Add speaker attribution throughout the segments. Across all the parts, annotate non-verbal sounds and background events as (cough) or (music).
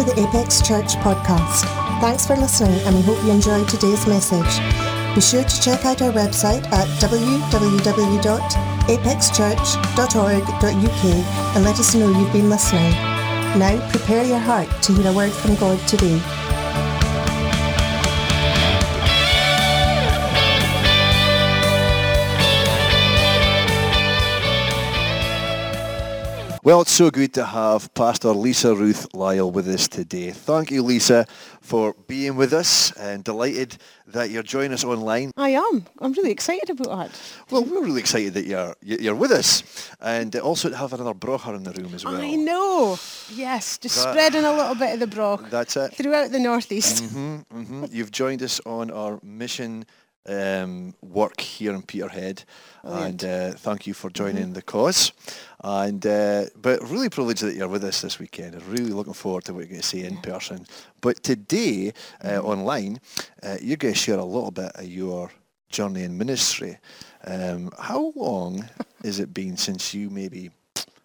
Speaker 1: To the Apex Church podcast. Thanks for listening and we hope you enjoyed today's message. Be sure to check out our website at www.apexchurch.org.uk and let us know you've been listening. Now prepare your heart to hear a word from God today.
Speaker 2: Well, it's so good to have Pastor Lisa Ruth Lyle with us today. Thank you, Lisa, for being with us and delighted that you're joining us online.
Speaker 3: I am. I'm really excited about that.
Speaker 2: Well, we're really excited that you're you're with us and also to have another brocher in the room as well.
Speaker 3: I know. Yes, just
Speaker 2: That-
Speaker 3: spreading a little bit of the broch
Speaker 2: That's it.
Speaker 3: throughout the northeast.
Speaker 2: hmm hmm You've joined us on our mission um, work here in Peterhead, and uh, thank you for joining the cause. And uh, but really privileged that you're with us this weekend. I'm really looking forward to what you're going to see in person. But today, uh, online, uh, you're going to share a little bit of your journey in ministry. Um, how long (laughs) has it been since you maybe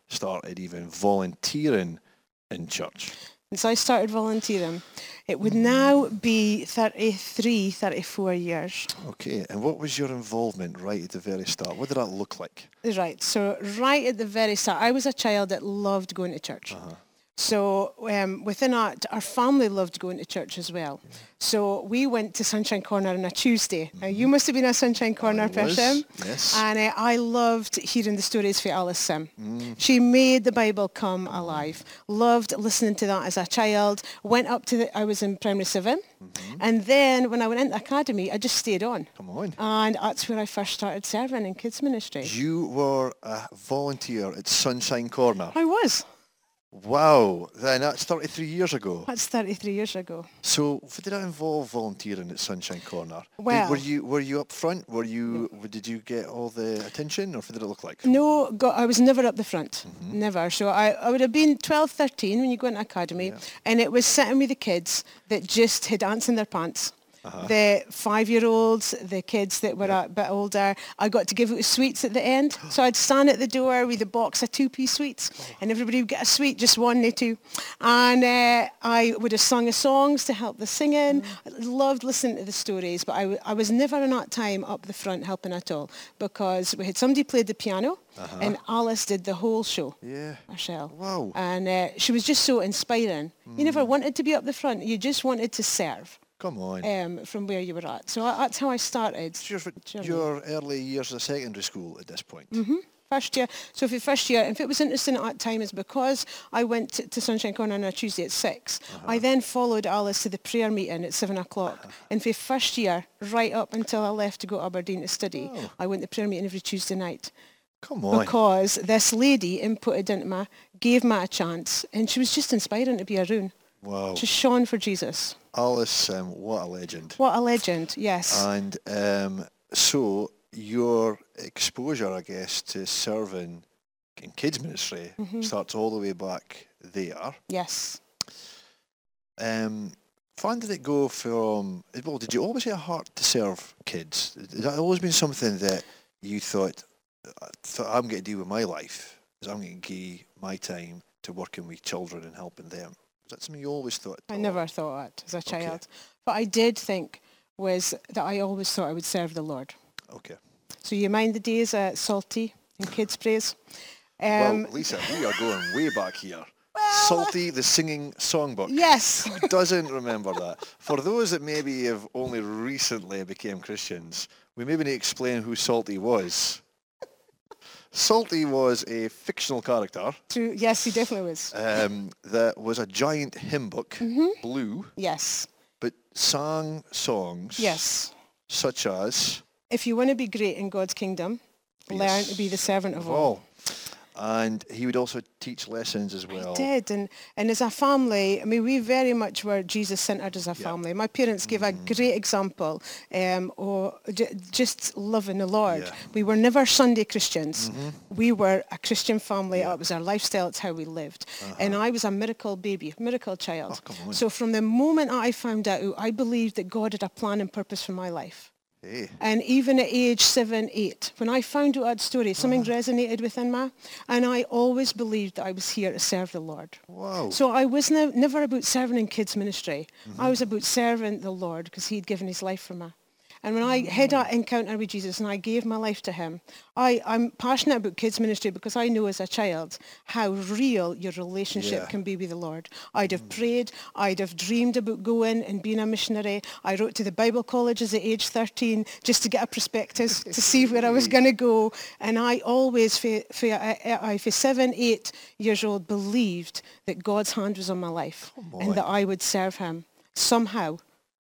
Speaker 2: started even volunteering in church?
Speaker 3: And so I started volunteering. It would hmm. now be 33, 34 years.
Speaker 2: Okay, and what was your involvement right at the very start? What did that look like?
Speaker 3: Right. So right at the very start, I was a child that loved going to church. Uh-huh. So um, within our, our family loved going to church as well. So we went to Sunshine Corner on a Tuesday. Now you must have been a Sunshine Corner
Speaker 2: was, yes.
Speaker 3: And uh, I loved hearing the stories for Alice Sim. She made the Bible come alive. Loved listening to that as a child. Went up to the, I was in primary seven. And then when I went into academy, I just stayed on.
Speaker 2: Come on.
Speaker 3: And that's where I first started serving in kids ministry.
Speaker 2: You were a volunteer at Sunshine Corner.
Speaker 3: I was.
Speaker 2: Wow, then that's 33 years ago.
Speaker 3: That's 33 years ago.
Speaker 2: So did that involve volunteering at Sunshine Corner? Did- were you were you up front? Were you did you get all the attention or what did it look like?
Speaker 3: No, I was never up the front. Mm-hmm. Never. So I, I would have been 12, 13 when you go into academy. And it was sitting with the kids that just had ants in their pants. The five-year-olds, the kids that were a bit older. I got to give out sweets at the end. (gasps) So I'd stand at the door with a box of two-piece sweets. And everybody would get a sweet, just one, no two. And uh, I would have sung songs to help the singing. I loved listening to the stories. But I, w- I was never in that time up the front helping at all. Because we had somebody played the piano. And Alice did the whole show
Speaker 2: Yeah.
Speaker 3: herself.
Speaker 2: Wow.
Speaker 3: And uh, she was just so inspiring. You never wanted to be up the front. You just wanted to serve
Speaker 2: Come on.
Speaker 3: um, from where you were at. So I- that's how I started.
Speaker 2: It's your, your early years of secondary school at this point. Mhm.
Speaker 3: First year. So for first year, if it was interesting at that time is because I went to, to Sunshine Corner on a Tuesday at 6. I then followed Alice to the prayer meeting at 7 o'clock. And for first year, right up until I left to go to Aberdeen to study, I went to prayer meeting every Tuesday night.
Speaker 2: Come on.
Speaker 3: because this lady inputted into me, gave me a chance, and she was just inspiring to be around.
Speaker 2: Wow.
Speaker 3: Just shone for Jesus.
Speaker 2: Alice, um, what a legend.
Speaker 3: What a legend, yes.
Speaker 2: And um, so your exposure, I guess, to serving in kids ministry
Speaker 3: Mm-hmm.
Speaker 2: starts all the way back there.
Speaker 3: yes.
Speaker 2: Um, when did it go from? Well, did you always have a heart to serve kids? Has that always been something that you thought, I'm going to do with my life? Is I'm going to give my time to working with children and helping them? Is that something you always thought?
Speaker 3: I
Speaker 2: "Oh,
Speaker 3: never thought that as a child. But I did think was that I always thought I would serve the Lord.
Speaker 2: Okay.
Speaker 3: So you mind the days at Salty in Kids Praise?
Speaker 2: well,
Speaker 3: Um,
Speaker 2: Lisa, we are going way back here. Salty, the singing songbook.
Speaker 3: yes. (laughs)
Speaker 2: Who doesn't remember that? For those that maybe have only recently became Christians, we maybe need to explain who Salty was. Salty was a fictional character
Speaker 3: True. Yes, he definitely was.
Speaker 2: um, that was a giant hymn book,
Speaker 3: Mm-hmm.
Speaker 2: blue,
Speaker 3: Yes.
Speaker 2: but sang songs
Speaker 3: Yes.
Speaker 2: such as
Speaker 3: If you want to be great in God's kingdom, learn to be the servant of all.
Speaker 2: all. And he would also teach lessons as well.
Speaker 3: He did and and as a family i mean we very much were jesus centered as a family my parents gave a
Speaker 2: Mm.
Speaker 3: great example um or j- just loving the lord
Speaker 2: Yeah. Mm-hmm.
Speaker 3: we were never sunday christians we were a christian family it was our lifestyle it's how we lived and i was a miracle baby miracle child
Speaker 2: Uh-huh. Oh,
Speaker 3: so from the moment i found out i believed that god had a plan and purpose for my life
Speaker 2: Okay.
Speaker 3: And even at age seven, eight, when I found out that story, something
Speaker 2: Uh-huh.
Speaker 3: resonated within me. And I always believed that I was here to serve the Lord.
Speaker 2: Wow.
Speaker 3: So I was ne- never about serving in kids ministry.
Speaker 2: Mm-hmm.
Speaker 3: I was about serving the Lord because he'd given his life for me. And when I had that encounter with Jesus and I gave my life to him, I, I'm passionate about kids ministry because I know as a child how real your relationship
Speaker 2: Yeah.
Speaker 3: can be with the Lord. I'd have mm. prayed, I'd have dreamed about going and being a missionary. I wrote to the Bible colleges at age 13 just to get a prospectus (laughs) to see where I was mm. going to go. And I always, for, for, I, for seven, eight years old, believed that God's hand was on my life oh,
Speaker 2: and
Speaker 3: that I would serve him somehow.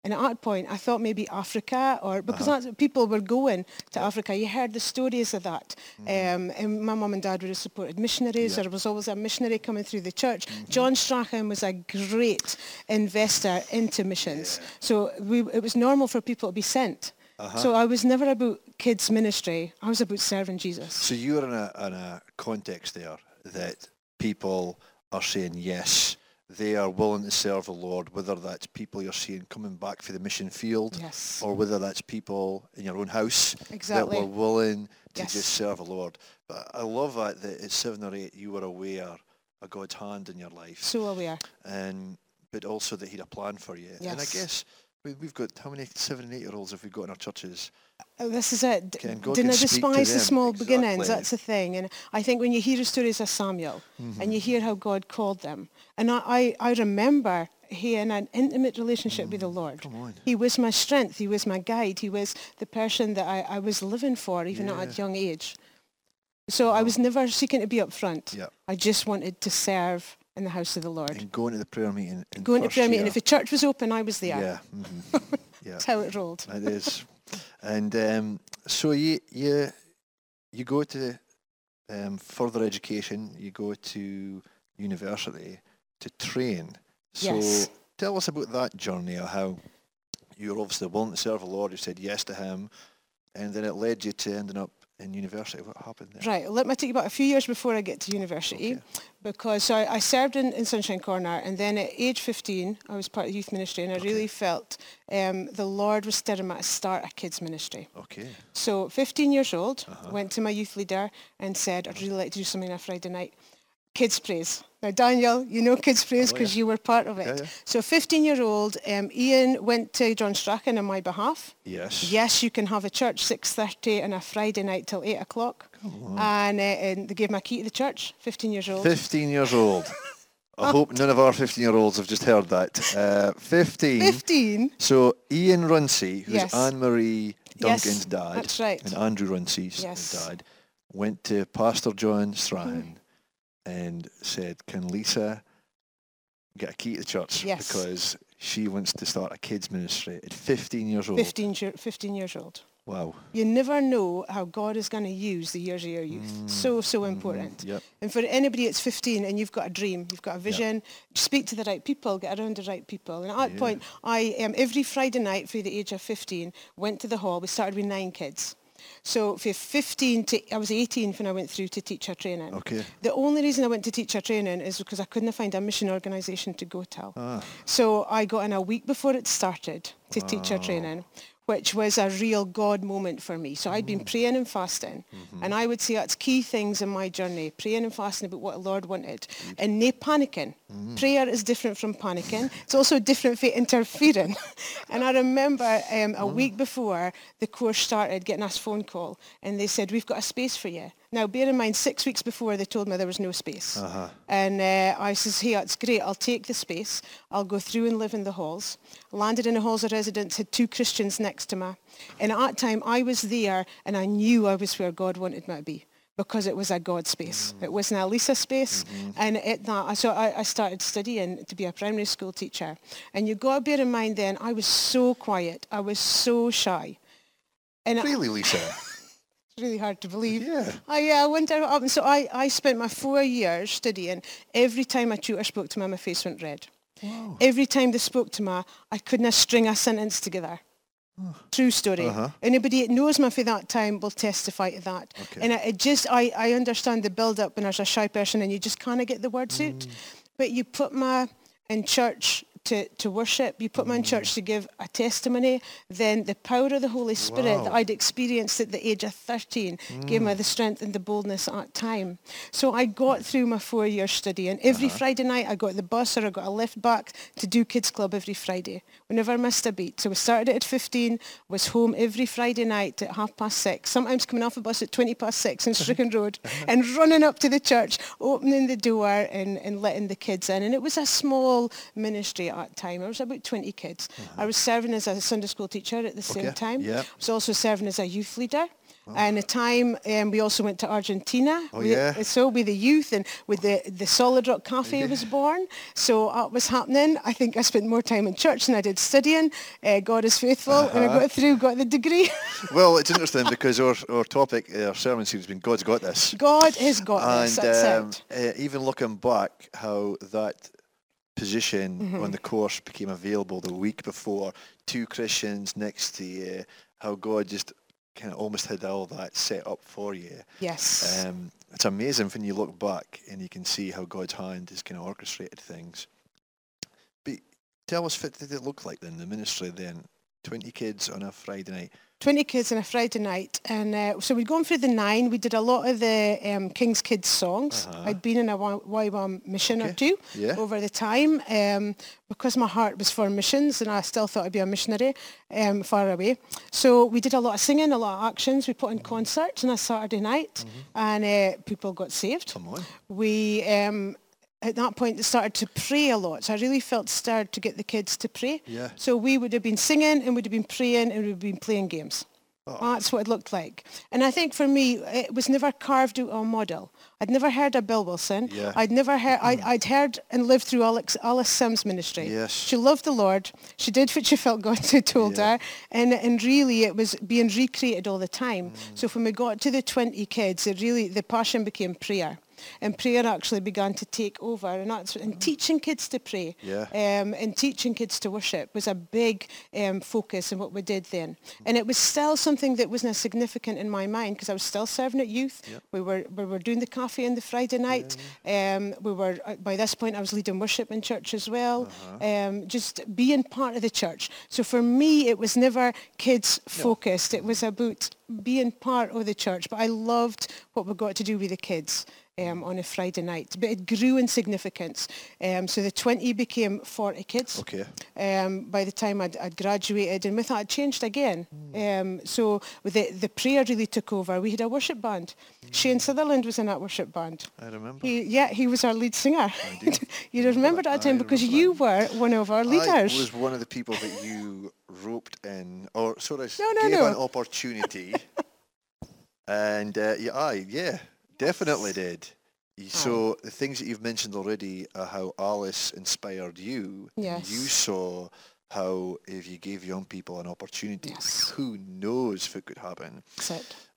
Speaker 3: And at that point, I thought maybe Africa, or because
Speaker 2: Uh-huh.
Speaker 3: that's, people were going to Africa. You heard the stories of that.
Speaker 2: Mm-hmm.
Speaker 3: Um, and my mum and dad would have supported missionaries. There was always a missionary coming through the church.
Speaker 2: Mm-hmm.
Speaker 3: John Strachan was a great investor into missions. So we, it was normal for people to be sent.
Speaker 2: Uh-huh.
Speaker 3: So I was never about kids ministry. I was about serving Jesus.
Speaker 2: So you're in a, in a context there that people are saying yes, they are willing to serve the Lord, whether that's people you're seeing coming back for the mission field
Speaker 3: Yes.
Speaker 2: or whether that's people in your own house
Speaker 3: Exactly.
Speaker 2: that were willing to
Speaker 3: Yes.
Speaker 2: just serve the Lord. But I love that, that at seven or eight you were aware of God's hand in your life
Speaker 3: So aware.
Speaker 2: and but also that he'd a plan for you. And I guess we've got, how many seven and eight year olds have we got in our churches?
Speaker 3: Oh, This is it. D-
Speaker 2: Can God
Speaker 3: Do
Speaker 2: can
Speaker 3: not despise the small beginnings. That's the thing. And I think when you hear the stories of Samuel mm-hmm. and you hear how God called them, and I, I, I remember he in an intimate relationship with the mm-hmm. Lord.
Speaker 2: Come on.
Speaker 3: He was my strength. He was my guide. He was the person that I, I was living for, even at a young age. So I was never seeking to be up front.
Speaker 2: Yeah.
Speaker 3: I just wanted to serve in the house of the Lord.
Speaker 2: And going to the prayer meeting. In
Speaker 3: Going to prayer meeting.
Speaker 2: year.
Speaker 3: If the church was open, I was there.
Speaker 2: Yeah. (laughs) mhm, yeah.
Speaker 3: That's how it rolled.
Speaker 2: It is. And um, so you you you go to um, further education. You go to university to train. So
Speaker 3: Yes.
Speaker 2: tell us about that journey or how you were obviously willing to serve the Lord. You said yes to Him, and then it led you to ending up in university. What happened there?
Speaker 3: Right, let me take you back a few years before I get to university
Speaker 2: Okay.
Speaker 3: because so I, I served in, in Sunshine Corner and then at age 15 I was part of the youth ministry and I really felt um, the Lord was stirring me to start a kids ministry.
Speaker 2: Okay.
Speaker 3: So 15 years old,
Speaker 2: Uh-huh.
Speaker 3: went to my youth leader and said I'd really like to do something on a Friday night. Kids Praise. Now Daniel, you know Kids Praise
Speaker 2: Oh,
Speaker 3: because
Speaker 2: yeah.
Speaker 3: you were part of it.
Speaker 2: Yeah, yeah.
Speaker 3: So 15 year old um, Ian went to John Strachan on my behalf.
Speaker 2: Yes.
Speaker 3: Yes, you can have a church 6.30 on a Friday night till 8 o'clock. And, uh, and they gave a key to the church, 15 years old.
Speaker 2: 15 years old. (laughs) I hope none of our 15 year olds have just heard that. Uh, 15.
Speaker 3: 15?
Speaker 2: So Ian Runcie, who's
Speaker 3: Yes.
Speaker 2: Anne-Marie
Speaker 3: Yes,
Speaker 2: Duncan's dad,
Speaker 3: that's right.
Speaker 2: and Andrew Runcie's
Speaker 3: Yes.
Speaker 2: dad, went to Pastor John Strachan and said, can Lisa get a key to the church?
Speaker 3: Yes.
Speaker 2: Because she wants to start a kids ministry at 15 years old.
Speaker 3: 15, 15 years old.
Speaker 2: Wow.
Speaker 3: You never know how God is going to use the years of your youth. So, so important.
Speaker 2: Yep.
Speaker 3: And for anybody that's 15 and you've got a dream, you've got a vision, speak to the right people, get around the right people. And at that point, I um, every Friday night for the age of 15 went to the hall. We started with nine kids. So for 15 to, I was 18 when I went through to teacher training.
Speaker 2: Okay.
Speaker 3: The only reason I went to teacher training is because I couldn't find a mission organisation to go to.
Speaker 2: Ah.
Speaker 3: So I got in a week before it started to teacher training, which was a real God moment for me. So I'd been mm. praying and fasting, mm-hmm. and I would say that's key things in my journey, praying and fasting about what the Lord wanted, mm. and no panicking. Prayer is different from panicking. It's also different from interfering. (laughs) and I remember um, a week before the course started getting this phone call, and they said, we've got a space for you. Now, bear in mind, six weeks before they told me there was no space.
Speaker 2: Uh-huh.
Speaker 3: And uh, I says, hey, that's great. I'll take the space. I'll go through and live in the halls. Landed in the halls of residence, had two Christians next to me. And at that time, I was there and I knew I was where God wanted me to be because it was a God space. Mm. It wasn't a Lisa space. Mm-hmm. And it, that, so I, I started studying to be a primary school teacher. And you got to bear in mind then, I was so quiet. I was so shy. And I-
Speaker 2: Really, Lisa? (laughs)
Speaker 3: it's really hard to believe.
Speaker 2: Yeah.
Speaker 3: I, yeah, I went up, and so I, I spent my four years studying. Every time a tutor spoke to me, my face went red. Every time they spoke to me, I couldn't string a sentence together. True story.
Speaker 2: Uh-huh.
Speaker 3: Anybody that knows me for that time will testify to that.
Speaker 2: Okay.
Speaker 3: And I, it just, I, I understand the build-up when there's a shy person and you just kind of get the words
Speaker 2: Mm.
Speaker 3: out. But you put me in church to, to worship, you put me in church mm. to give a testimony, then the power of the Holy Spirit
Speaker 2: Wow.
Speaker 3: that I'd experienced at the age of 13 gave me mm. the strength and the boldness at that time. So I got mm. through my four-year study and every uh-huh. Friday night I got the bus or I got a lift back to do Kids Club every Friday. We never missed a beat. So we started at 15, was home every Friday night at half past six, sometimes coming off a bus at 20 past six in (laughs) Strichen Road uh-huh. and running up to the church, opening the door and, and letting the kids in. And it was a small ministry at that time. I was about 20 kids. I was serving as a Sunday school teacher at the same time.
Speaker 2: yeah.
Speaker 3: I was also serving as a youth leader. And a time um, we also went to Argentina.
Speaker 2: Oh,
Speaker 3: We-
Speaker 2: yeah.
Speaker 3: So with the youth and with the, the Solid Rock Cafe was born. So that was happening. I think I spent more time in church than I did studying. Uh, God is faithful. And I
Speaker 2: Uh-huh.
Speaker 3: got through, got the degree. (laughs)
Speaker 2: Well, it's interesting because our, our topic, uh, our sermon series has been God's Got This.
Speaker 3: God has got this.
Speaker 2: and
Speaker 3: That's
Speaker 2: um,
Speaker 3: it.
Speaker 2: uh, even looking back, how that position
Speaker 3: Mm-hmm.
Speaker 2: on the course became available the week before, two Christians next to you, how God just kind of almost had all that set up for you.
Speaker 3: Yes.
Speaker 2: Um, it's amazing when you look back and you can see how God's hand has kind of orchestrated things. But tell us what did it look like then, the ministry then? 20 kids on a Friday night.
Speaker 3: 20 kids on a Friday night. And uh, so we'd gone through the nine. We did a lot of the um, King's Kids songs.
Speaker 2: Uh-huh.
Speaker 3: I'd been in a YWAM mission or two
Speaker 2: Yeah.
Speaker 3: over the time um, because my heart was for missions and I still thought I'd be a missionary um, far away. So we did a lot of singing, a lot of actions. We put on concerts on a Saturday night and uh, people got saved.
Speaker 2: Come on.
Speaker 3: We, um, at that point, they started to pray a lot. So I really felt stirred to get the kids to pray.
Speaker 2: Yeah.
Speaker 3: So we would have been singing and would have been praying and we'd have been playing games.
Speaker 2: Oh.
Speaker 3: That's what it looked like. And I think for me, it was never carved out a model. I'd never heard of Bill Wilson.
Speaker 2: Yeah.
Speaker 3: I'd never heard, I'd, I'd heard and lived through Alex, Alice Sims' ministry.
Speaker 2: Yes.
Speaker 3: She loved the Lord. She did what she felt (laughs) God had told
Speaker 2: Yeah.
Speaker 3: her. And, and really it was being recreated all the time.
Speaker 2: Mm.
Speaker 3: So when we got to the 20 kids, it really, the passion became prayer. And prayer actually began to take over. And, that's, and teaching kids to pray
Speaker 2: Yeah.
Speaker 3: um, and teaching kids to worship was a big um, focus in what we did then. And it was still something that wasn't as significant in my mind because I was still serving at youth.
Speaker 2: Yep.
Speaker 3: We were we were doing the cafe on the Friday night. Um, we were uh, by this point I was leading worship in church as well. Um, just being part of the church. So for me it was never kids focused. It was about being part of the church. But I loved what we got to do with the kids um, on a Friday night. But it grew in significance. Um, so the 20 became 40 kids
Speaker 2: Okay.
Speaker 3: um, by the time I'd, I'd graduated and with that it changed again. Um, so the, the prayer really took over. We had a worship band. Shane Sutherland was in that worship band.
Speaker 2: I remember.
Speaker 3: He, yeah, he was our lead singer. (laughs) you remember that time because you were one of our leaders.
Speaker 2: I was one of the people that you roped in, or sort of
Speaker 3: No, no,
Speaker 2: gave
Speaker 3: no.
Speaker 2: an opportunity. (laughs) and uh, yeah, I yeah, definitely did. Y- So the things that you've mentioned already are how Alice inspired you.
Speaker 3: Yes.
Speaker 2: You saw how if you gave young people an opportunity,
Speaker 3: Yes.
Speaker 2: who knows what could happen.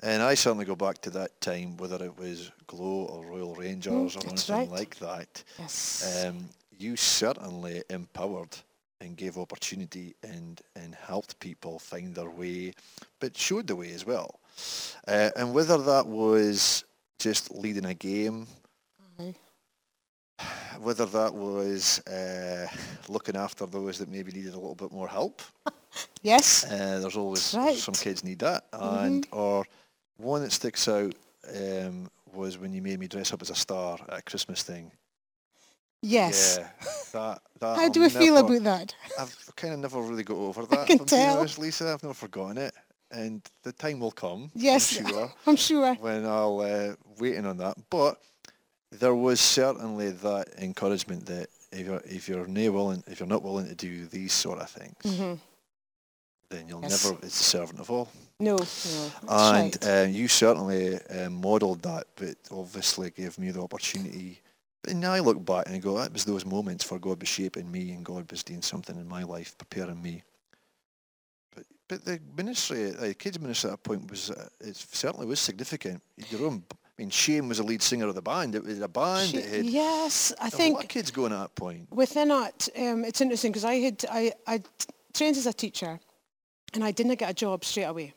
Speaker 2: And I certainly go back to that time, whether it was Glow or Royal Rangers or
Speaker 3: Mm, that's
Speaker 2: anything
Speaker 3: right.
Speaker 2: like that
Speaker 3: Yes.
Speaker 2: um, you certainly empowered and gave opportunity and, and helped people find their way, but showed the way as well. Uh, and whether that was just leading a game, whether that was uh, looking after those that maybe needed a little bit more help, (laughs)
Speaker 3: yes.
Speaker 2: uh, there's always
Speaker 3: right.
Speaker 2: some kids need that, and or one that sticks out um, was when you made me dress up as a star at a Christmas thing.
Speaker 3: Yes.
Speaker 2: Yeah, that, that
Speaker 3: How do we feel about that?
Speaker 2: I've kind of never really got over (laughs) that.
Speaker 3: can
Speaker 2: I'm being
Speaker 3: tell.
Speaker 2: honest, Lisa, I've never forgotten it, and the time will come.
Speaker 3: Yes.
Speaker 2: I'm sure (laughs)
Speaker 3: I'm sure.
Speaker 2: when I'll uh, waiting on that. But there was certainly that encouragement that if you're if you're not willing if you're not willing to do these sort of things,
Speaker 3: hmm
Speaker 2: then you'll
Speaker 3: Yes.
Speaker 2: never. It's a servant of all.
Speaker 3: No, no.
Speaker 2: And
Speaker 3: right.
Speaker 2: uh, you certainly uh, modelled that, but obviously gave me the opportunity. And now I look back and I go, that was those moments where God was shaping me and God was doing something in my life, preparing me. But the ministry, the kids ministry at that point was, uh, it certainly was significant. Your own, I mean, Shane was the lead singer of the band. It was a band.
Speaker 3: She-
Speaker 2: it had
Speaker 3: yes, I think
Speaker 2: kids going at that point.
Speaker 3: within that, um, it's interesting because I had I, I trained as a teacher, and I didn't get a job straight away.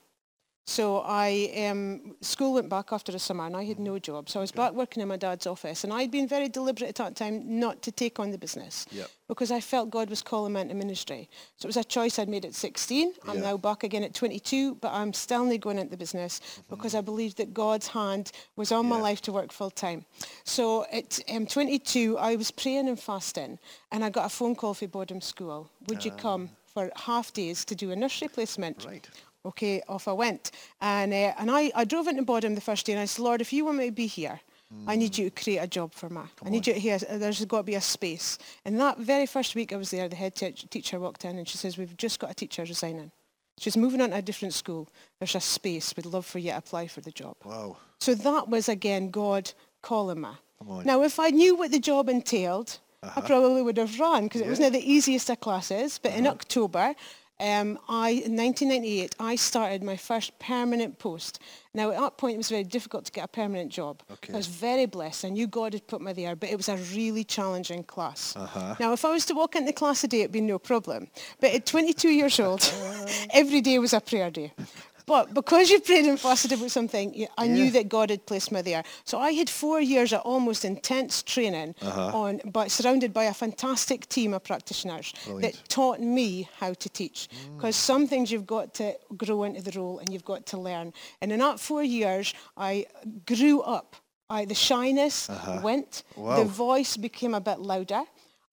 Speaker 3: So I, um, school went back after the summer and I had no job. So I was back working in my dad's office and I'd been very deliberate at that time not to take on the business
Speaker 2: Yep.
Speaker 3: because I felt God was calling me into ministry. So it was a choice I'd made at 16. I'm now back again at 22, but I'm still not going into the business because I believed that God's hand was on my
Speaker 2: Mm-hmm.
Speaker 3: Life to work full time. So at um, 22, I was praying and fasting and I got a phone call from Boddam School. Would you come for half days to do a nursery placement?
Speaker 2: Ah. Right.
Speaker 3: Okay, off I went. And, uh, and I, I drove into Boddam the first day and I said, Lord, if you want me to be here, I need you to create a job for me. I need you to hear, there's got to be a space. And that very first week I was there, the head te- teacher walked in and she says, we've just got a teacher resigning. She's moving on to a different school. There's a space. We'd love for you to apply for the job.
Speaker 2: Wow.
Speaker 3: So that was, again, God calling me. Now, if I knew what the job entailed, I probably would have run because it wasn't the easiest of classes. But in October, um, I, in 1998, I started my first permanent post. Now, at that point, it was very difficult to get a permanent job.
Speaker 2: Okay.
Speaker 3: I was very blessed. I knew God had put me there, but it was a really challenging class.
Speaker 2: Uh-huh.
Speaker 3: Now, if I was to walk into class today, it'd be no problem. But at 22 years old, (laughs) every day was a prayer day. But because you prayed and fasted about something, I knew that God had placed me there. So I had four years of almost intense training,
Speaker 2: Uh-huh.
Speaker 3: on, but surrounded by a fantastic team of practitioners
Speaker 2: Brilliant.
Speaker 3: that taught me how to teach. Because some things you've got to grow into the role and you've got to learn. And in that four years, I grew up. I, the shyness went.
Speaker 2: Uh-huh. Wow.
Speaker 3: The voice became a bit louder.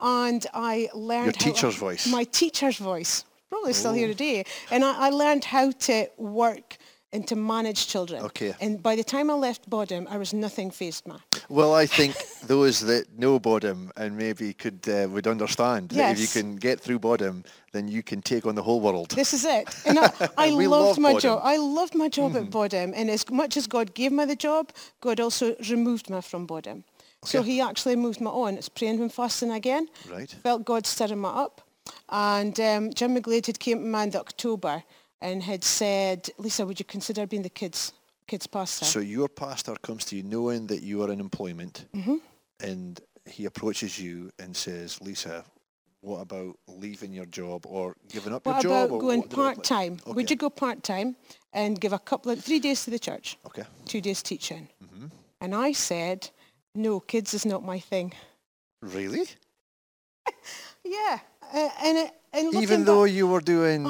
Speaker 3: And I learned how-
Speaker 2: teacher's voice.
Speaker 3: My teacher's voice. Probably still here today. And I, I learned how to work and to manage children.
Speaker 2: Okay.
Speaker 3: And by the time I left Boddam, I was nothing phased man.
Speaker 2: Well, I think (laughs) those that know Boddam and maybe could uh, would understand that if you can get through Boddam, then you can take on the whole world.
Speaker 3: This is it. And I, (laughs) I loved
Speaker 2: love
Speaker 3: my job. I loved my job at Boddam. And as much as God gave me the job, God also removed me from Boddam. So he actually moved me on. It's praying and fasting again.
Speaker 2: Right.
Speaker 3: Felt God stirring me up. And um, Jim McGlade had came to mind in October and had said, Lisa, would you consider being the kids kids pastor?
Speaker 2: So your pastor comes to you knowing that you are in employment,
Speaker 3: Mm-hmm.
Speaker 2: and he approaches you and says, "Lisa, what about leaving your job or giving up
Speaker 3: what
Speaker 2: your job?"
Speaker 3: about
Speaker 2: or
Speaker 3: going
Speaker 2: what did it look like?
Speaker 3: part-time? Would you go part-time and give a couple of, three days to the church,
Speaker 2: Okay.
Speaker 3: two days teaching?
Speaker 2: Mm-hmm.
Speaker 3: And I said, no, kids is not my thing.
Speaker 2: Really? (laughs)
Speaker 3: Yeah, uh, and it, and
Speaker 2: Even though
Speaker 3: back,
Speaker 2: you were doing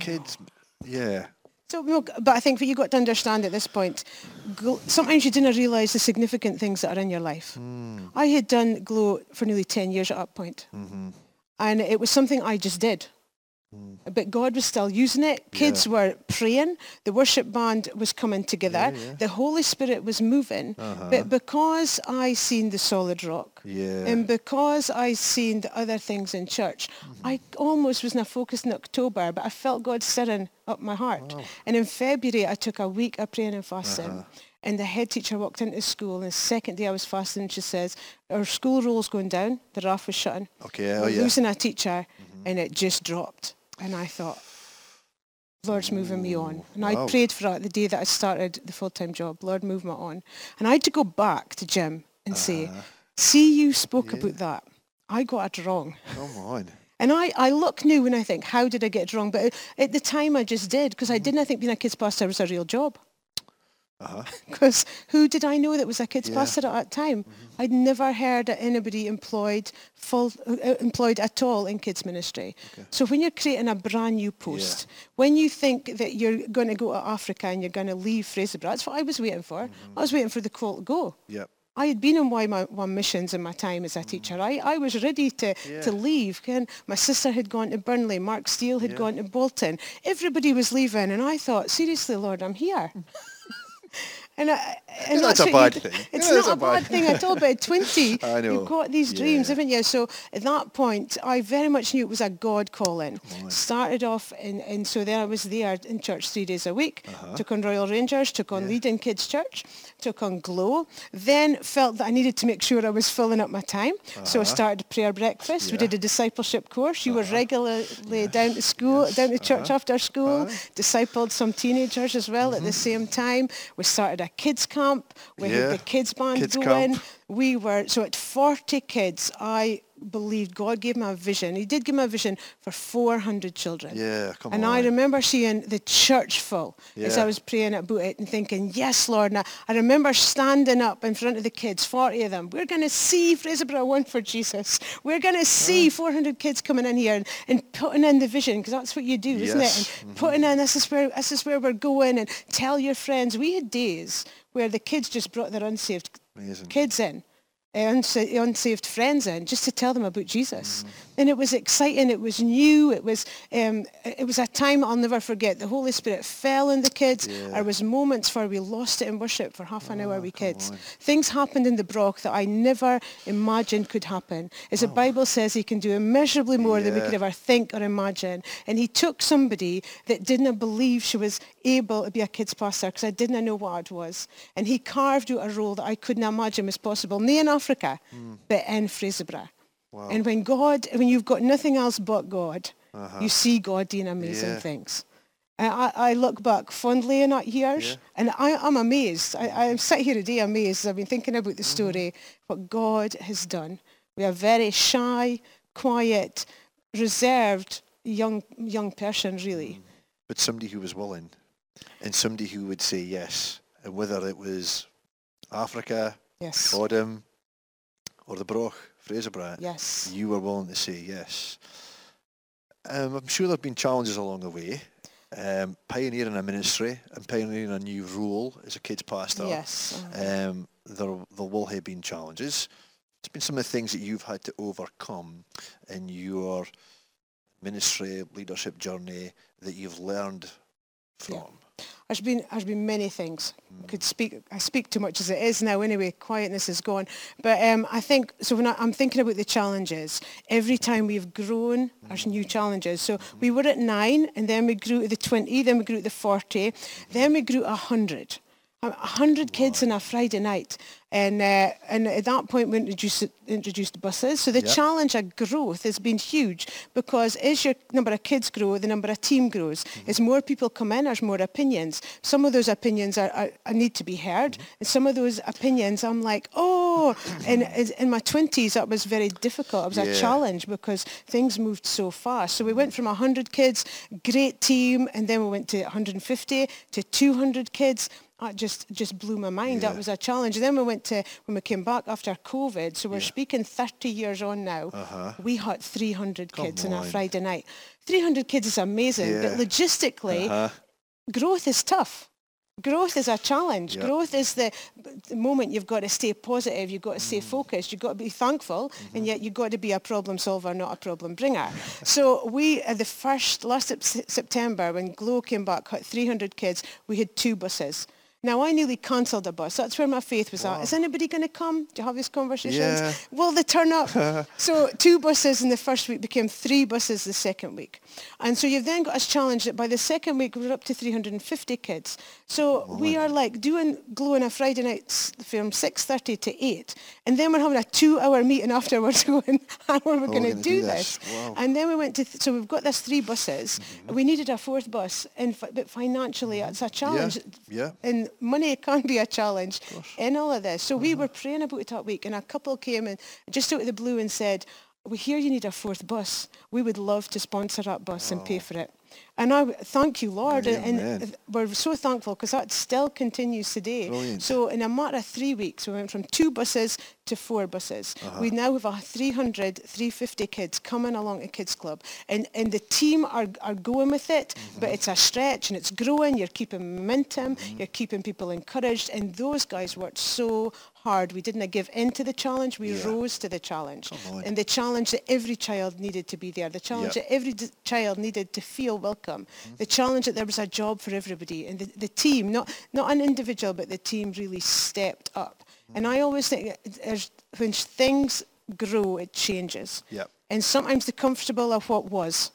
Speaker 2: kids, yeah.
Speaker 3: So, but I think what you've got to understand at this point, gl- sometimes you didn't realise the significant things that are in your life.
Speaker 2: Hmm.
Speaker 3: I had done Glow for nearly 10 years at that point.
Speaker 2: Mm-hmm.
Speaker 3: And it was something I just did.
Speaker 2: Hmm.
Speaker 3: But God was still using it. Kids were praying. The worship band was coming together.
Speaker 2: yeah.
Speaker 3: The Holy Spirit was moving.
Speaker 2: Uh-huh.
Speaker 3: But because I seen the solid rock,
Speaker 2: Yeah.
Speaker 3: and because I seen the other things in church,
Speaker 2: Mm-hmm.
Speaker 3: I almost wasn't focused in October, but I felt God stirring up my heart. And in February, I took a week of praying and fasting.
Speaker 2: Uh-huh.
Speaker 3: And the head teacher walked into school, and the second day I was fasting, and she says, our school roll's going down. The RAF was shutting.
Speaker 2: Okay. Oh
Speaker 3: We're
Speaker 2: yeah. Mm-hmm.
Speaker 3: losing a teacher, and it just dropped. And I thought, Lord's moving me on. And I prayed for that the day that I started the full-time job. Lord, move me on. And I had to go back to Jim and say,
Speaker 2: Uh-huh.
Speaker 3: see, you spoke about that. I got it wrong.
Speaker 2: Come on.
Speaker 3: And I, I look now and I think, how did I get it wrong? But at the time I just did because I didn't think being a kids pastor was a real job.
Speaker 2: Uh-huh. (laughs)
Speaker 3: Because who did I know that was a kids
Speaker 2: Yeah.
Speaker 3: pastor at that time? Mm-hmm. I'd never heard of anybody employed full uh, uh, employed at all in kids ministry. So when you're creating a brand new post, when you think that you're going to go to Africa and you're going to leave Fraserburgh, that's what I was waiting for. Mm-hmm. I was waiting for the call to go.
Speaker 2: Yep.
Speaker 3: I had been on one, my, one missions in my time as a mm-hmm. teacher. I, I was ready to,
Speaker 2: Yeah.
Speaker 3: to leave. Ken, my sister had gone to Burnley. Mark Steele had
Speaker 2: Yeah.
Speaker 3: gone to Bolton. Everybody was leaving. And I thought, seriously, Lord, I'm here. Mm. (laughs) and I, and
Speaker 2: That's a bad thing.
Speaker 3: It's
Speaker 2: Yeah,
Speaker 3: not
Speaker 2: a
Speaker 3: bad thing at all. But at 20, (laughs)
Speaker 2: I know.
Speaker 3: you've got these dreams,
Speaker 2: Yeah.
Speaker 3: haven't you? So at that point, I very much knew it was a God calling. Started off, in, and so then I was there in church three days a week.
Speaker 2: Uh-huh.
Speaker 3: Took on Royal Rangers, took on Leading Kids Church, took on Glow. Then felt that I needed to make sure I was filling up my time. So I started prayer breakfast. We
Speaker 2: Uh-huh.
Speaker 3: Did a discipleship course. You were regularly down to school, down to church
Speaker 2: Uh-huh.
Speaker 3: after school. Discipled some teenagers as well at the same time. We started a kids camp. We
Speaker 2: Yeah.
Speaker 3: had the kids band
Speaker 2: Kids
Speaker 3: going.
Speaker 2: camp.
Speaker 3: We were, so at 40 kids, I believed God gave me a vision. He did give me a vision for 400 children.
Speaker 2: Yeah, come
Speaker 3: and
Speaker 2: on.
Speaker 3: I remember seeing the church full as I was praying about it and thinking, yes, Lord. And I, I remember standing up in front of the kids, 40 of them. We're going to see Fraserburgh won for Jesus. We're going to see mm. 400 kids coming in here and, and putting in the vision, because that's what you do, isn't it? And mm-hmm. putting in, this is, where, this is where we're going, and tell your friends. We had days where the kids just brought their unsaved
Speaker 2: Amazing.
Speaker 3: kids in, unsaved friends in, just to tell them about Jesus. And it was exciting. It was new. It was um, it was a time I'll never forget. The Holy Spirit fell on the kids.
Speaker 2: Yeah.
Speaker 3: There was moments where we lost it in worship for half an hour. We kids.
Speaker 2: on.
Speaker 3: Things happened in the Broch that I never imagined could happen. As the Bible says, He can do immeasurably more than we could ever think or imagine. And He took somebody that didn't believe she was able to be a kids pastor because I didn't know what it was. And He carved out a role that I couldn't imagine was possible, not in Africa, hmm. but in Fraserburgh.
Speaker 2: Wow.
Speaker 3: And when God, when you've got nothing else but God, uh-huh. you see God doing amazing
Speaker 2: Yeah.
Speaker 3: things. And I, I look back fondly in that years,
Speaker 2: Yeah.
Speaker 3: and I, I'm amazed. I, I'm sat here today amazed. I've been thinking about the story, mm-hmm. what God has done. We are very shy, quiet, reserved young young person, really. Mm.
Speaker 2: But somebody who was willing and somebody who would say yes. And whether it was Africa,
Speaker 3: Yes.
Speaker 2: Boddam, or the Broch, Fraserburgh,
Speaker 3: Yes.
Speaker 2: you were willing to say yes. Um, I'm sure there have been challenges along the way. Um, pioneering a ministry and pioneering a new role as a kids pastor.
Speaker 3: Yes.
Speaker 2: Um, there, there will have been challenges. It's been some of the things that you've had to overcome in your ministry leadership journey that you've learned from.
Speaker 3: There's been been many things. I Could speak I speak too much as it is now anyway. Quietness is gone. But um, I think so. When I, I'm thinking about the challenges, every time we've grown, there's new challenges. So we were at nine, and then we grew to the twenty, then we grew to the forty, then we grew to a hundred. A hundred kids on a Friday night, and uh, and at that point we introduced introduced buses. So the
Speaker 2: Yep.
Speaker 3: challenge of growth has been huge because as your number of kids grow, the number of team grows. As more people come in, there's more opinions. Some of those opinions are, are, are need to be heard, and some of those opinions I'm like, oh. (coughs) and in my twenties, that was very difficult. It was
Speaker 2: Yeah.
Speaker 3: a challenge because things moved so fast. So we went from 100 kids, great team, and then we went to 150 to 200 kids. That just just blew my mind. That was a challenge. Then we went to when we came back after COVID. So we're speaking 30 years on now.
Speaker 2: Uh-huh.
Speaker 3: We had 300
Speaker 2: Come
Speaker 3: kids on a. Friday night. 300 kids is amazing,
Speaker 2: Yeah.
Speaker 3: but logistically,
Speaker 2: Uh-huh.
Speaker 3: growth is tough. Growth is a challenge.
Speaker 2: Yep.
Speaker 3: Growth is the, the moment you've got to stay positive, you've got to
Speaker 2: Mm.
Speaker 3: stay focused, you've got to be thankful,
Speaker 2: Mm-hmm.
Speaker 3: and yet you've got to be a problem solver, not a problem bringer. (laughs) so we, at the first, last September, when Glow came back, had 300 kids, we had two buses. Now, I nearly cancelled a bus. That's where my faith was at. Is anybody going to come? Do you have these conversations?
Speaker 2: Yeah.
Speaker 3: Will they turn up? (laughs) so two buses in the first week became three buses the second week. And so you've then got us challenged that by the second week we're up to 350 kids. So we are like doing Glow on a Friday night from 6.30 to 8. And then we're having a two-hour meeting afterwards (laughs) going, how are we going to do
Speaker 2: do
Speaker 3: this?
Speaker 2: this? Wow.
Speaker 3: And then we went to, th- so we've got this three buses. We needed a fourth bus, and fi- but financially it's a challenge.
Speaker 2: yeah.
Speaker 3: And money can be a challenge in all of this. So we were praying about it that week, and a couple came in just out of the blue and said, we hear you need a fourth bus. We would love to sponsor that bus and pay for it. And I thank you, Lord.
Speaker 2: Yeah,
Speaker 3: and and we're so thankful because that still continues today.
Speaker 2: Brilliant.
Speaker 3: So in a matter of three weeks, we went from two buses to four buses. Uh-huh. We now have a 300, 350 kids coming along to Kids Club. And, and the team are, are going with it, mm-hmm. but it's a stretch and it's growing. You're keeping momentum. Mm-hmm. You're keeping people encouraged. And those guys worked so hard. We didn't give in to the challenge. We
Speaker 2: Yeah.
Speaker 3: rose to the challenge.
Speaker 2: Oh, Come.
Speaker 3: And the challenge that every child needed to be there. The challenge
Speaker 2: Yep.
Speaker 3: that every d- child needed to feel welcome. The challenge that there was a job for everybody. And the, the team, not, not an individual, but the team really stepped up. And I always think when things grow, it changes.
Speaker 2: Yep.
Speaker 3: And sometimes the comfortable of what was.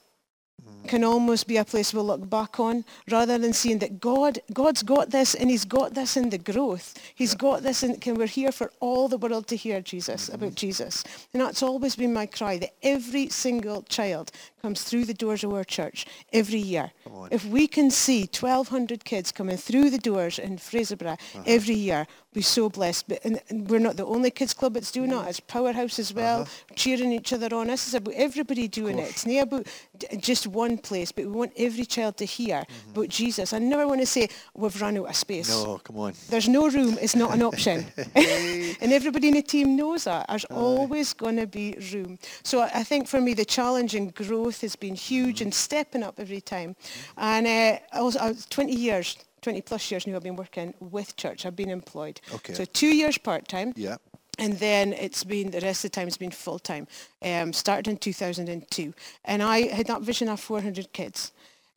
Speaker 3: Can almost be a place we'll look back on rather than seeing that God, God's got this and he's got this in the growth. He's got this and we're here for all the world to hear Jesus, mm-hmm. about Jesus. And that's always been my cry that every single child comes through the doors of our church every year. If we can see 1,200 kids coming through the doors in Fraserburgh uh-huh. every year, we're so blessed. But and, and we're not the only kids club that's doing mm-hmm. It's Powerhouse as well, uh-huh. cheering each other on. This is about everybody doing it. It's not about just one place, but we want every child to hear mm-hmm. about Jesus. I never want to say we've run out of space.
Speaker 2: No, come on.
Speaker 3: There's no room. It's not an option. (laughs) and everybody in the team knows that. There's Aye. always going to be room. So I think for me, the challenge and growth has been huge mm-hmm. and stepping up every time. And uh, I was, I was 20 years 20 plus years now I've been working with church. I've been employed.
Speaker 2: Okay.
Speaker 3: So two years part-time.
Speaker 2: Yeah.
Speaker 3: And then it's been, the rest of the time it's been full-time. Um, started in 2002. And I had that vision of 400 kids.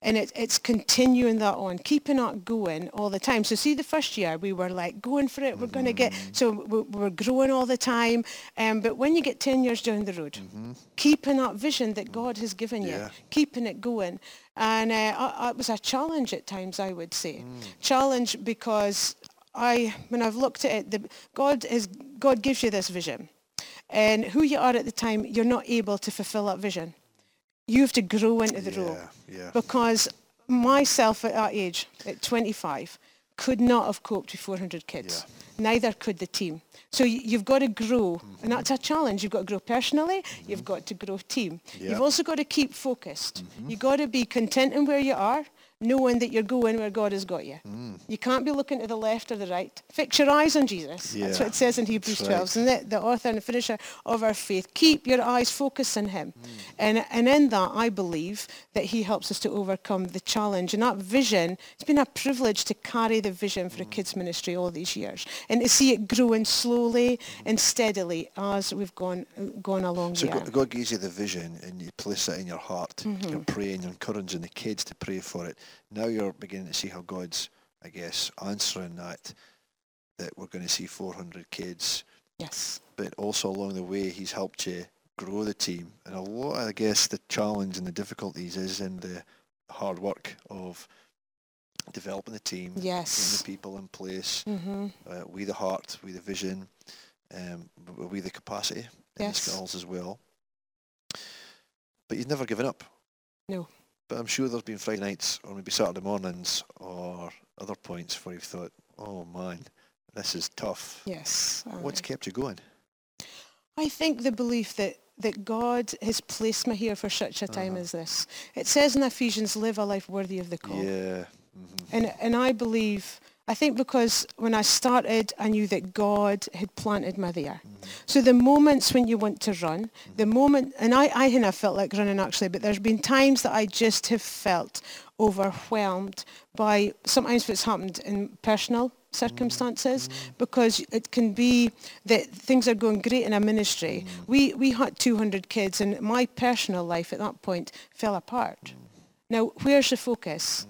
Speaker 3: And it, it's continuing that on, keeping that going all the time. So see, the first year we were like going for it. We're mm-hmm. going to get, so we're, growing all the time. Um, but when you get 10 years down the road, mm-hmm. keeping that vision that God has given you, keeping it going. And uh, it was a challenge at times, I would say. Mm. Challenge because I, when I've looked at it, the, God is God gives you this vision, and who you are at the time, you're not able to fulfill that vision you have to grow into the
Speaker 2: yeah,
Speaker 3: role.
Speaker 2: Yeah.
Speaker 3: Because myself at that age, at 25, could not have coped with 400 kids. Yeah. Neither could the team. So you've got to grow, mm-hmm. and that's a challenge. You've got to grow personally. Mm-hmm. You've got to grow team. You've also got to keep focused. Mm-hmm. You've got to be content in where you are knowing that you're going where God has got you. Mm. You can't be looking to the left or the right. Fix your eyes on Jesus. Yeah. That's what it says in Hebrews That's 12. Right. And the, the author and the finisher of our faith. Keep your eyes focused on him. Mm. And, and in that, I believe that he helps us to overcome the challenge. And that vision, it's been a privilege to carry the vision for mm. a kids ministry all these years and to see it growing slowly and steadily as we've gone, gone along
Speaker 2: So God, God gives you the vision and you place it in your heart. Mm-hmm. You're praying, you're encouraging the kids to pray for it now you're beginning to see how God's, I guess, answering that, that we're going to see 400 kids.
Speaker 3: Yes.
Speaker 2: But also along the way, he's helped you grow the team. And a lot, I guess, the challenge and the difficulties is in the hard work of developing the team,
Speaker 3: yes.
Speaker 2: getting the people in place, mm-hmm. uh, we the heart, we the vision, um, we the capacity and yes. the skills as well. But you've never given up.
Speaker 3: No.
Speaker 2: But I'm sure there's been Friday nights or maybe Saturday mornings or other points where you've thought, oh man, this is tough.
Speaker 3: Yes.
Speaker 2: What's kept you going?
Speaker 3: I think the belief that that God has placed me here for such a time uh-huh. as this. It says in Ephesians, live a life worthy of the call.
Speaker 2: Yeah.
Speaker 3: Mm-hmm. And and I believe I think because when I started, I knew that God had planted me there. So the moments when you want to run, the moment, and I, I have felt like running actually, but there's been times that I just have felt overwhelmed by, sometimes what's happened in personal circumstances mm-hmm. because it can be that things are going great in a ministry. We, we had 200 kids and my personal life at that point fell apart. Now, where's the focus?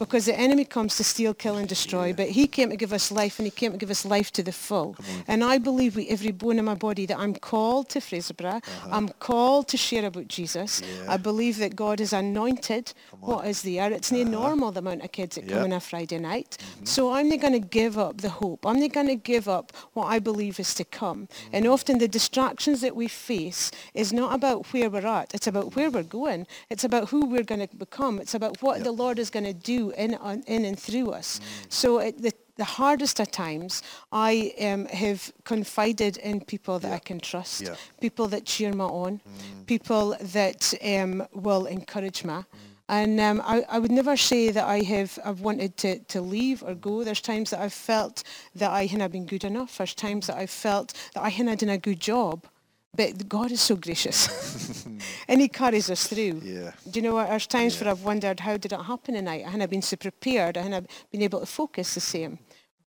Speaker 3: Because the enemy comes to steal, kill and destroy, yeah. but he came to give us life and he came to give us life to the full. And I believe with every bone in my body that I'm called to Fraserburgh. Uh-huh. I'm called to share about Jesus. Yeah. I believe that God has anointed what is there. It's uh-huh. not normal the amount of kids that yep. come on a Friday night. Mm-hmm. So I'm not going to give up the hope. I'm not going to give up what I believe is to come. Mm-hmm. And often the distractions that we face is not about where we're at. It's about where we're going. It's about who we're going to become. It's about what yep. the Lord is going to do in, on, in and through us. So at the, the hardest of times, I um, have confided in people that yeah. I can trust, yeah. people that cheer me on, mm. people that um, will encourage me. Mm. And um, I, I, would never say that I have I've wanted to, to leave or go. There's times that I've felt that I hadn't been good enough. There's times that I've felt that I hadn't done a good job. But God is so gracious. (laughs) and he carries us through.
Speaker 2: Yeah.
Speaker 3: Do you know what? There's times yeah. where I've wondered, how did it happen tonight? I hadn't been so prepared. I hadn't been able to focus the same.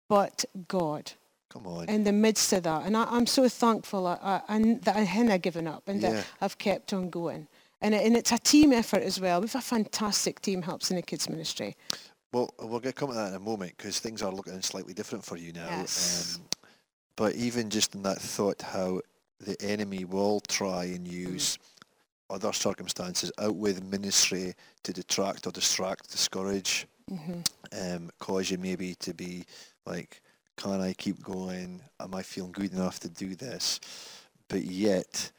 Speaker 3: But God.
Speaker 2: Come on.
Speaker 3: In the midst of that. And I, am so thankful I, I, that I hadn't given up and yeah. that I've kept on going. And, it, and it's a team effort as well. We've a fantastic team helps in the kids ministry.
Speaker 2: Well, we'll get come to that in a moment because things are looking slightly different for you now.
Speaker 3: Yes. Um,
Speaker 2: but even just in that thought, how the enemy will try and use other circumstances outweigh the ministry to detract or distract, discourage,
Speaker 3: Mm-hmm.
Speaker 2: um, cause you maybe to be like, can I keep going? Am I feeling good enough to do this? But yet,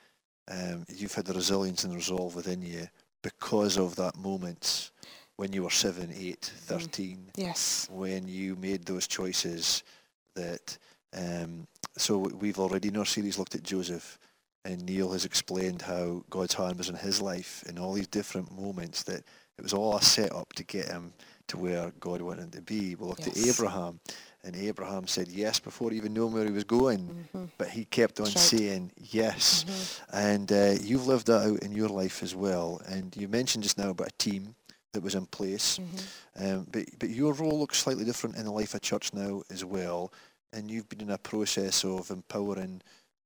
Speaker 2: um, you've had the resilience and resolve within you because of that moment when you were 7, 8, 13,
Speaker 3: Yes.
Speaker 2: when you made those choices that, um, so we've already in our series looked at Joseph and Neil has explained how God's hand was in his life in all these different moments that it was all a setup to get him to where God wanted him to be. We looked at Abraham and Abraham said yes before even knowing where he was going, but he kept on
Speaker 3: Mm-hmm. Mm-hmm.
Speaker 2: saying yes. And uh, you've lived that out in your life as well. And you mentioned just now about a team that was in place,
Speaker 3: Mm-hmm.
Speaker 2: um, but but your role looks slightly different in the life of church now as well. And you've been in a process of empowering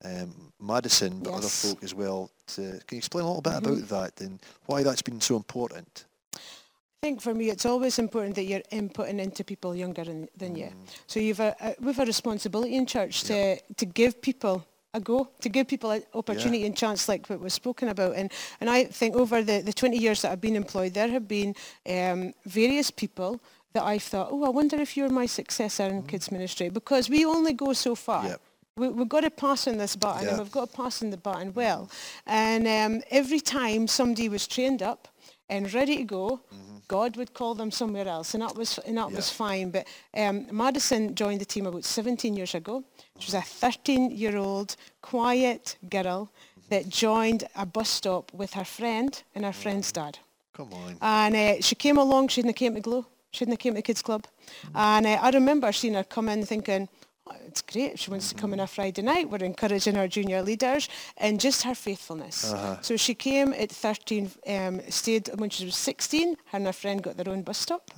Speaker 2: um, Madison, but other
Speaker 3: Yes. Mm-hmm.
Speaker 2: folk as well. To, can you explain a little bit about that and why that's been so important?
Speaker 3: I think for me, it's always important that you're inputting into people younger than, than you.
Speaker 2: Mm.
Speaker 3: So you've a, a, we've a responsibility in church to, to give people a go, to give people an opportunity and chance like what was spoken about. And, and I think over the, the 20 years that I've been employed, there have been um, various people that I've thought, oh, I wonder if you're my successor in kids ministry, because we only go so far.
Speaker 2: Mm. Yep.
Speaker 3: We, we've got to pass on this button
Speaker 2: Yeah.
Speaker 3: and we've got to pass on the button well. And um, every time somebody was trained up and ready to go, God would call them somewhere else, and that was and that was
Speaker 2: Mm-hmm.
Speaker 3: Fine. But um, Madison joined the team about 17 years ago. She was a 13-year-old quiet girl that joined a bus stop with her friend and her friend's dad.
Speaker 2: Come on.
Speaker 3: And uh, she came along, she hadn't came to Glow, she hadn't came to the kids club. And uh, I remember seeing her come in thinking, it's great, she wants to come in a Friday night, we're encouraging our junior leaders, and just her faithfulness. So she came at 13, um, stayed when she was 16, her and her friend got their own bus stop.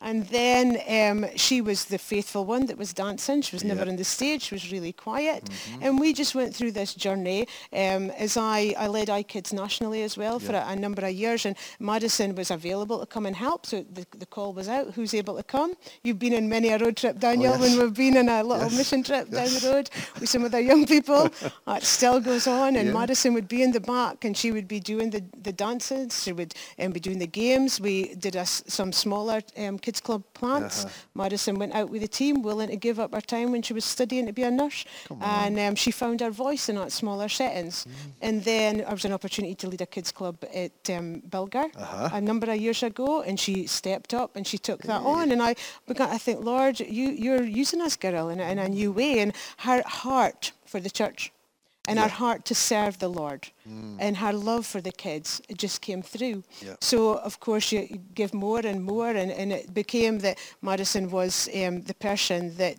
Speaker 3: And then um, she was the faithful one that was dancing, she was never
Speaker 2: Yeah.
Speaker 3: on the stage, she was really quiet. And we just went through this journey um, as I, I led iKids nationally as well for a, a number of years. And Madison was available to come and help. So the, the call was out. Who's able to come? You've been in many a road trip Daniel
Speaker 2: yes.
Speaker 3: when we've been in a little
Speaker 2: Yes.
Speaker 3: mission trip down the (laughs) road with some of the young people. (laughs) It still goes on and
Speaker 2: Yeah.
Speaker 3: Madison would be in the back and she would be doing the, the dances. She would um, be doing the games. We did a some smaller um, kids club plants.
Speaker 2: Uh-huh.
Speaker 3: Madison went out with the team willing to give up her time when she was studying to be a nurse. And um, she found her voice in that smaller settings.
Speaker 2: Mm.
Speaker 3: and then there was an opportunity to lead a kids club at um, Bilger
Speaker 2: Uh-huh.
Speaker 3: a number of years ago and she stepped up and she took that on. And I began I think Lord you you're using us, girl And, a- in a new way and her heart for the church and her heart to serve the Lord and her love for the kids. It just came through.
Speaker 2: Yeah.
Speaker 3: so of course you you give more and more and, and it became that Madison was um, the person that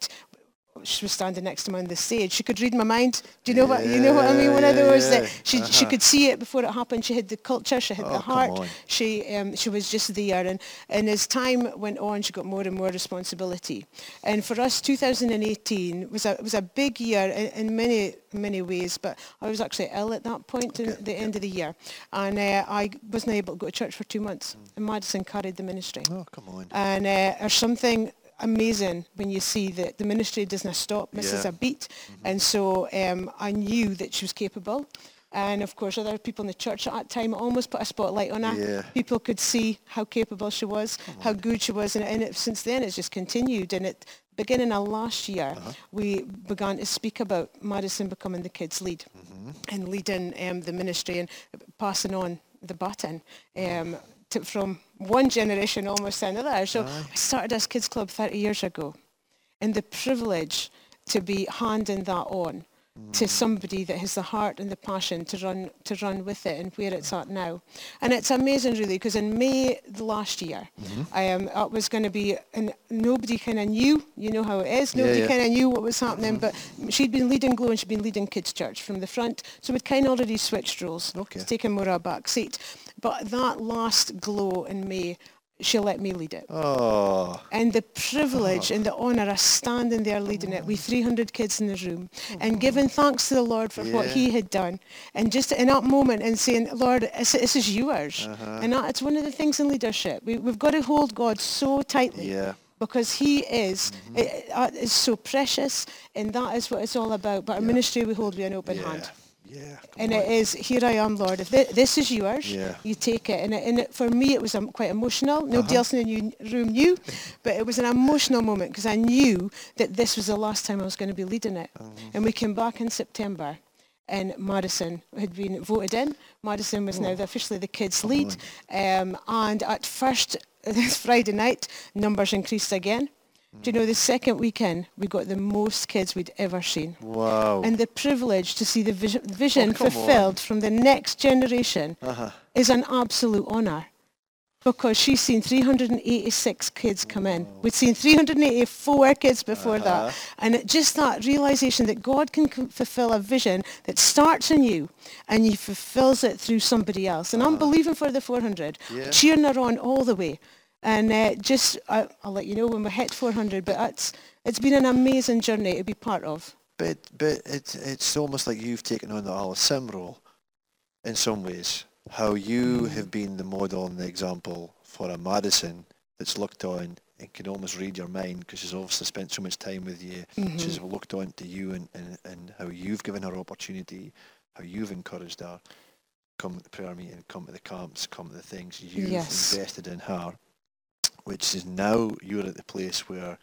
Speaker 3: she was standing next to me on the stage. She could read my mind. Do you know what you know what I mean? One of those
Speaker 2: yeah,
Speaker 3: that she she
Speaker 2: uh-huh.
Speaker 3: could see it before it happened. She had the culture. She had
Speaker 2: Oh,
Speaker 3: the heart. She um, she was just there. And and as time went on, she got more and more responsibility. And for us, 2018 was a was a big year in, in many many ways. But I was actually ill at that point in
Speaker 2: Okay,
Speaker 3: the end of the year, and uh, I wasn't able to go to church for two months.
Speaker 2: Mm.
Speaker 3: And Madison carried the ministry.
Speaker 2: Oh, come on.
Speaker 3: And uh, there's something amazing when you see that the ministry doesn't stop, misses
Speaker 2: Yeah.
Speaker 3: a beat. And so um, I knew that she was capable. And of course, other people in the church at that time almost put a spotlight on her.
Speaker 2: Yeah.
Speaker 3: People could see how capable she was, how good she was. And, and it, since then, it's just continued. And at beginning of last year, we began to speak about Madison becoming the kids' lead and leading um, the ministry and passing on the baton um, to, from one generation almost to another. So I started this kids club 30 years ago. And the privilege to be handing that on to somebody that has the heart and the passion to run to run with it and where it's at now. And it's amazing really because in May the last year, I um, it was going to be, and nobody kind of knew, you know how it is,
Speaker 2: Yeah,
Speaker 3: nobody
Speaker 2: yeah.
Speaker 3: kind of knew what was happening, but she'd been leading Glow and she'd been leading Kids Church from the front, so we'd kind of already switched roles,
Speaker 2: Okay.
Speaker 3: taken more of a back seat. But that last Glow in May, she let me lead it.
Speaker 2: Oh,
Speaker 3: And the privilege oh. and the honour of standing there leading it with 300 kids in the room and mm-hmm. giving thanks to the Lord for what he had done. And just in that moment and saying, Lord, this, this is yours. Uh-huh. And that, it's one of the things in leadership. We, we've got to hold God so tightly.
Speaker 2: yeah.
Speaker 3: Because he is, mm-hmm. it, uh, is so precious and that is what it's all about. But our ministry we hold with an open
Speaker 2: Yeah.
Speaker 3: hand.
Speaker 2: Yeah.
Speaker 3: and
Speaker 2: on.
Speaker 3: it is here I am, Lord. If thi- this is yours,
Speaker 2: Yeah.
Speaker 3: you take it. And, it, and it, for me, it was um, quite emotional. Nobody
Speaker 2: Uh-huh.
Speaker 3: else in the new room knew, but it was an emotional moment because I knew that this was the last time I was going to be leading it.
Speaker 2: Uh-huh.
Speaker 3: And we came back in September. And Madison had been voted in. Madison was now the, officially the kids' lead. Um, and at first, (laughs) this Friday night, numbers increased again. Do you know, the second weekend, we got the most kids we'd ever seen
Speaker 2: Wow.
Speaker 3: and the privilege to see the vision, vision
Speaker 2: Oh, come on.
Speaker 3: fulfilled from the next generation
Speaker 2: uh-huh.
Speaker 3: is an absolute honour because she's seen 386 kids come in. We'd seen 384 kids before
Speaker 2: Uh-huh.
Speaker 3: that. And it, just that realization that God can c- fulfill a vision that starts in you and he fulfills it through somebody else. And I'm believing for the 400,
Speaker 2: Uh-huh. Yeah.
Speaker 3: cheering her on all the way. And uh, just, I, I'll let you know when we hit 400, but that's, it's been an amazing journey to be part of.
Speaker 2: But but it's it's almost like you've taken on the Alice Sim role in some ways. How you have been the model and the example for a Madison that's looked on and can almost read your mind because she's obviously spent so much time with you.
Speaker 3: Mm-hmm.
Speaker 2: She's looked on to you and, and, and how you've given her opportunity, how you've encouraged her. Come to the prayer meeting, come to the camps, come to the things. You've
Speaker 3: Yes.
Speaker 2: invested in her, which is now you're at the place where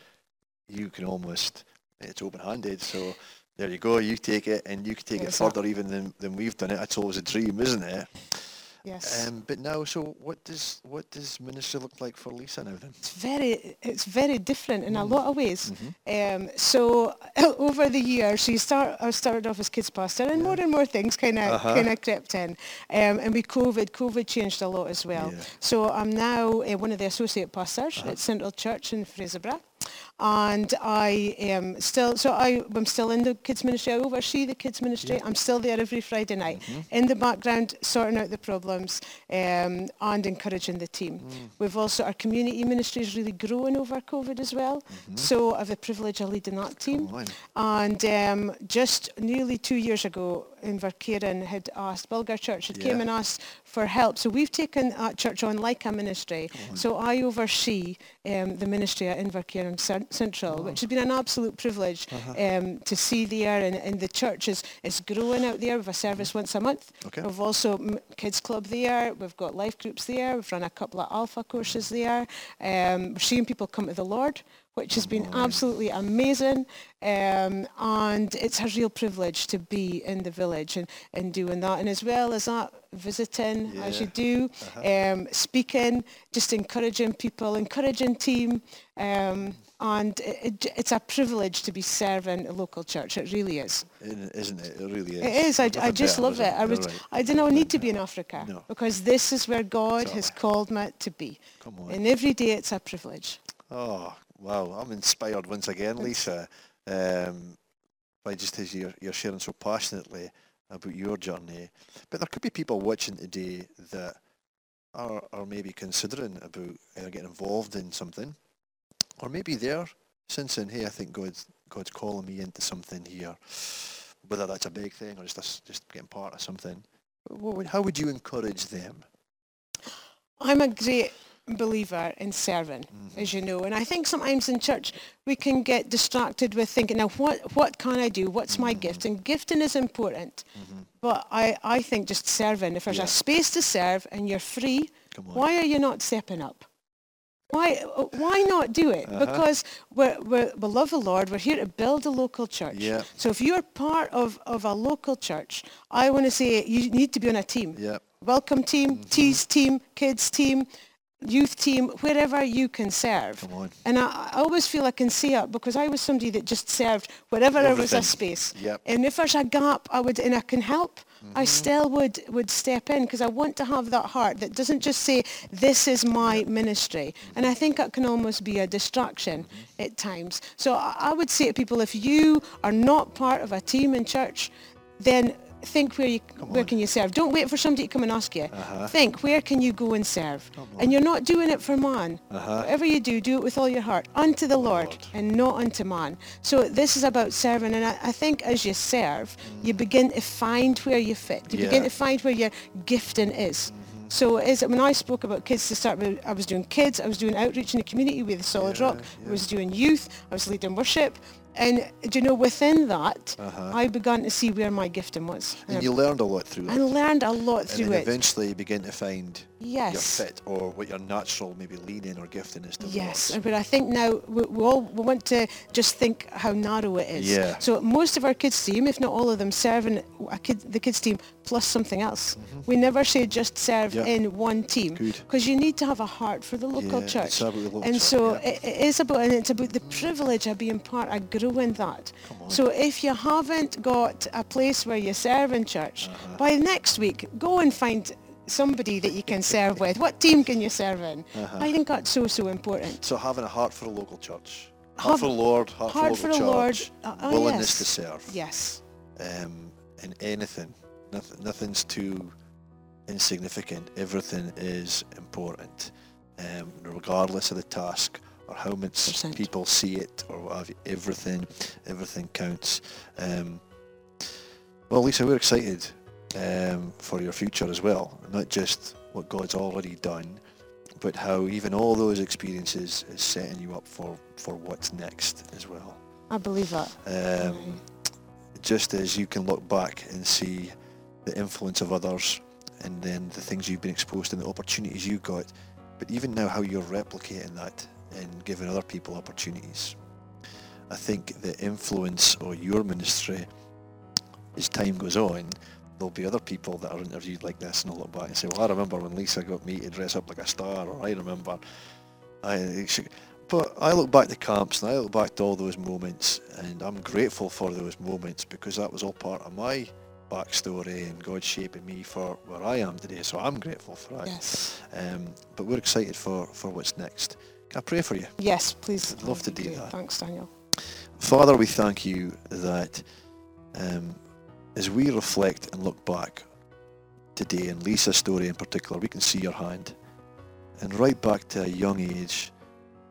Speaker 2: you can almost it's open-handed. So there you go. You take it, and you can take it further even than, than we've done it. It's always a dream, isn't it?
Speaker 3: Yes.
Speaker 2: Um, but now, so what does what does ministry look like for Lisa now then?
Speaker 3: it's very it's very different in a
Speaker 2: Mm.
Speaker 3: lot of ways.
Speaker 2: Mm-hmm.
Speaker 3: Um, so (laughs) over the years, so you start I started off as kids pastor, and more and more things kind of
Speaker 2: Uh-huh.
Speaker 3: kind of crept in. Um, and with COVID, COVID changed a lot as well.
Speaker 2: Yeah. Uh-huh.
Speaker 3: So I'm now uh, one of the associate pastors at Central Church in Fraserburgh. And I am still, so I, I'm still in the kids ministry. I oversee the kids ministry. I'm still there every Friday night
Speaker 2: Mm-hmm.
Speaker 3: in the background, sorting out the problems um, and encouraging the team.
Speaker 2: Mm.
Speaker 3: We've also, our community ministry is really growing over COVID as well. So I have the privilege of leading that team.
Speaker 2: Mm-hmm.
Speaker 3: And um, just nearly two years ago, Inverkeren had asked, Bulgar Church had came and asked for help. So we've taken that church on like a ministry. So I oversee um, the ministry at Cen- Central, which has been an absolute privilege
Speaker 2: Uh-huh.
Speaker 3: um, to see there. And, and the church is, is growing out there. We have a service once a month.
Speaker 2: Okay.
Speaker 3: We've also kids club there. We've got life groups there. We've run a couple of alpha courses there. Um, we're seeing people come to the Lord, which has been absolutely amazing. Um, and it's a real privilege to be in the village and, and doing that. And as well as that, visiting as you do, um, speaking, just encouraging people, encouraging team. Um, and it, it, it's a privilege to be serving a local church. It really is.
Speaker 2: Isn't it- Isn't it? It really is.
Speaker 3: It is. I, I just
Speaker 2: better,
Speaker 3: love it. I was.
Speaker 2: right.
Speaker 3: I didn't need to be in Africa
Speaker 2: No.
Speaker 3: because this is where God has called me to be.
Speaker 2: Come on.
Speaker 3: And every day it's a privilege.
Speaker 2: Oh, wow. I'm inspired once again, Lisa. Um, by just as you're, you're sharing so passionately about your journey. But there could be people watching today that are, are maybe considering about uh, getting involved in something. Or maybe they're sensing, hey, I think God's, God's calling me into something here. Whether that's a big thing or just, us- just getting part of something. What would, how would you encourage them?
Speaker 3: I'm a great believer in serving,
Speaker 2: Mm-hmm.
Speaker 3: as you know, and I think sometimes in church we can get distracted with thinking, now what, what can I do? What's
Speaker 2: Mm-hmm.
Speaker 3: my gift? And gifting is important, but I, I think just serving, if there's
Speaker 2: Yeah.
Speaker 3: a space to serve and you're free, why are you not stepping up? Why, why not do it?
Speaker 2: Uh-huh.
Speaker 3: Because we're, we're, we love the Lord. We're here to build a local church.
Speaker 2: Yeah.
Speaker 3: So if you're part of, of a local church, I want to say you need to be on a team.
Speaker 2: Yeah.
Speaker 3: Welcome team,
Speaker 2: Mm-hmm.
Speaker 3: tease team, kids team, youth team, wherever you can serve. And I, I always feel I can say it because I was somebody that just served wherever there was a space.
Speaker 2: Yep.
Speaker 3: And if there's a gap, I would, and I can help,
Speaker 2: Mm-hmm.
Speaker 3: I still would, would step in because I want to have that heart that doesn't just say, this is my ministry. And I think that can almost be a distraction
Speaker 2: Mm-hmm.
Speaker 3: at times. So I, I would say to people, if you are not part of a team in church, then think where you where
Speaker 2: on.
Speaker 3: can you serve. Don't wait for somebody to come and ask you.
Speaker 2: Uh-huh.
Speaker 3: Think where can you go and serve. And you're not doing it for man.
Speaker 2: Uh-huh.
Speaker 3: Whatever you do, do it with all your heart unto the Lord,
Speaker 2: Lord.
Speaker 3: and not unto man. So this is about serving, and I, I think as you serve, you begin to find where you fit. You begin
Speaker 2: Mm. Yeah. Mm-hmm.
Speaker 3: to find where your gifting is. So is when I spoke about kids to start with, I was doing kids, I was doing outreach in the community with Solid
Speaker 2: Yeah,
Speaker 3: Rock, I was doing youth, I was leading worship, And do you know, within that,
Speaker 2: Uh-huh.
Speaker 3: I began to see where my gifting was.
Speaker 2: And
Speaker 3: I-
Speaker 2: you learned a lot through
Speaker 3: I
Speaker 2: it.
Speaker 3: learned a lot
Speaker 2: And
Speaker 3: through
Speaker 2: then
Speaker 3: it.
Speaker 2: eventually you begin to find
Speaker 3: Yes.
Speaker 2: your fit or what your natural maybe leaning or gifting is towards.
Speaker 3: Yes, but I think now we, we all we want to just think how narrow it is.
Speaker 2: Yeah.
Speaker 3: So most of our kids team, if not all of them, serving a kid, the kids team plus something else. We never say just serve
Speaker 2: Mm-hmm. Yeah.
Speaker 3: in one team
Speaker 2: Good.
Speaker 3: because you need to have a heart for the local
Speaker 2: Yeah,
Speaker 3: church.
Speaker 2: the local
Speaker 3: and
Speaker 2: church,
Speaker 3: so
Speaker 2: yeah.
Speaker 3: it, it is about and it's about the privilege of being part of growing that. So if you haven't got a place where you serve in church,
Speaker 2: Uh-huh.
Speaker 3: by next week go and find somebody that you can serve with. What team can you serve in?
Speaker 2: Uh-huh.
Speaker 3: I think that's so so important.
Speaker 2: So having a heart for the local church. Heart for the Lord, heart,
Speaker 3: heart
Speaker 2: for
Speaker 3: for
Speaker 2: local
Speaker 3: Lord,
Speaker 2: church,
Speaker 3: uh, oh,
Speaker 2: willingness
Speaker 3: yes.
Speaker 2: to serve.
Speaker 3: Yes.
Speaker 2: Um, in anything. Nothing, nothing's too insignificant. Everything is important. Um, regardless of the task or how much
Speaker 3: Percent.
Speaker 2: people see it or what have you, everything, everything counts. Um, well, Lisa, we're excited um, for your future as well. Not just what God's already done, but how even all those experiences is setting you up for, for what's next as well.
Speaker 3: I believe that.
Speaker 2: Um, just as you can look back and see the influence of others and then the things you've been exposed to and the opportunities you got, but even now how you're replicating that and giving other people opportunities. I think the influence of your ministry as time goes on, there'll be other people that are interviewed like this and they'll look back and say, well, I remember when Lisa got me to dress up like a star, or I remember I, but I look back to camps and I look back to all those moments and I'm grateful for those moments because that was all part of my backstory and God shaping me for where I am today. So I'm grateful for that.
Speaker 3: Yes.
Speaker 2: Um, but we're excited for, for what's next. Can I pray for you?
Speaker 3: Yes, please.
Speaker 2: I'd love to do that.
Speaker 3: Thanks, Daniel.
Speaker 2: Father, we thank you that um, as we reflect and look back today, and Lisa's story in particular, we can see your hand. And right back to a young age,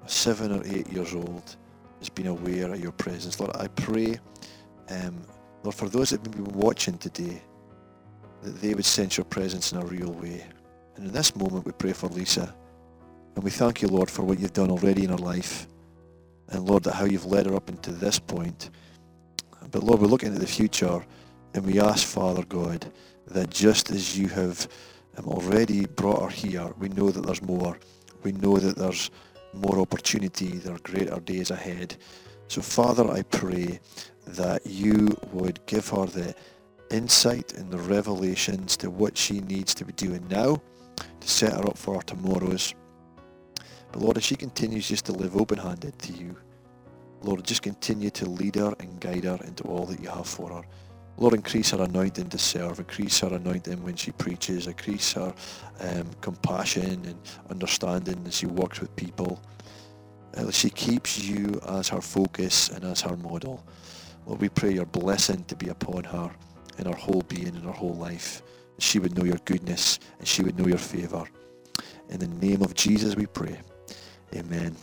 Speaker 2: seven or eight years old, has been aware of your presence. Lord, I pray, um, Lord, for those that have been watching today, that they would sense your presence in a real way. And in this moment, we pray for Lisa. And we thank you, Lord, for what you've done already in her life and Lord, that how you've led her up into this point. But Lord, we're looking at the future and we ask, Father God, that just as you have um, already brought her here, we know that there's more. We know that there's more opportunity, there are greater days ahead. So Father, I pray that you would give her the insight and the revelations to what she needs to be doing now to set her up for our tomorrows. But Lord, as she continues just to live open-handed to you, Lord, just continue to lead her and guide her into all that you have for her. Lord, increase her anointing to serve, increase her anointing when she preaches, increase her um, compassion and understanding as she works with people. Uh, she keeps you as her focus and as her model. Lord, we pray your blessing to be upon her in her whole being, in her whole life. She would know your goodness and she would know your favour. In the name of Jesus we pray. Amen.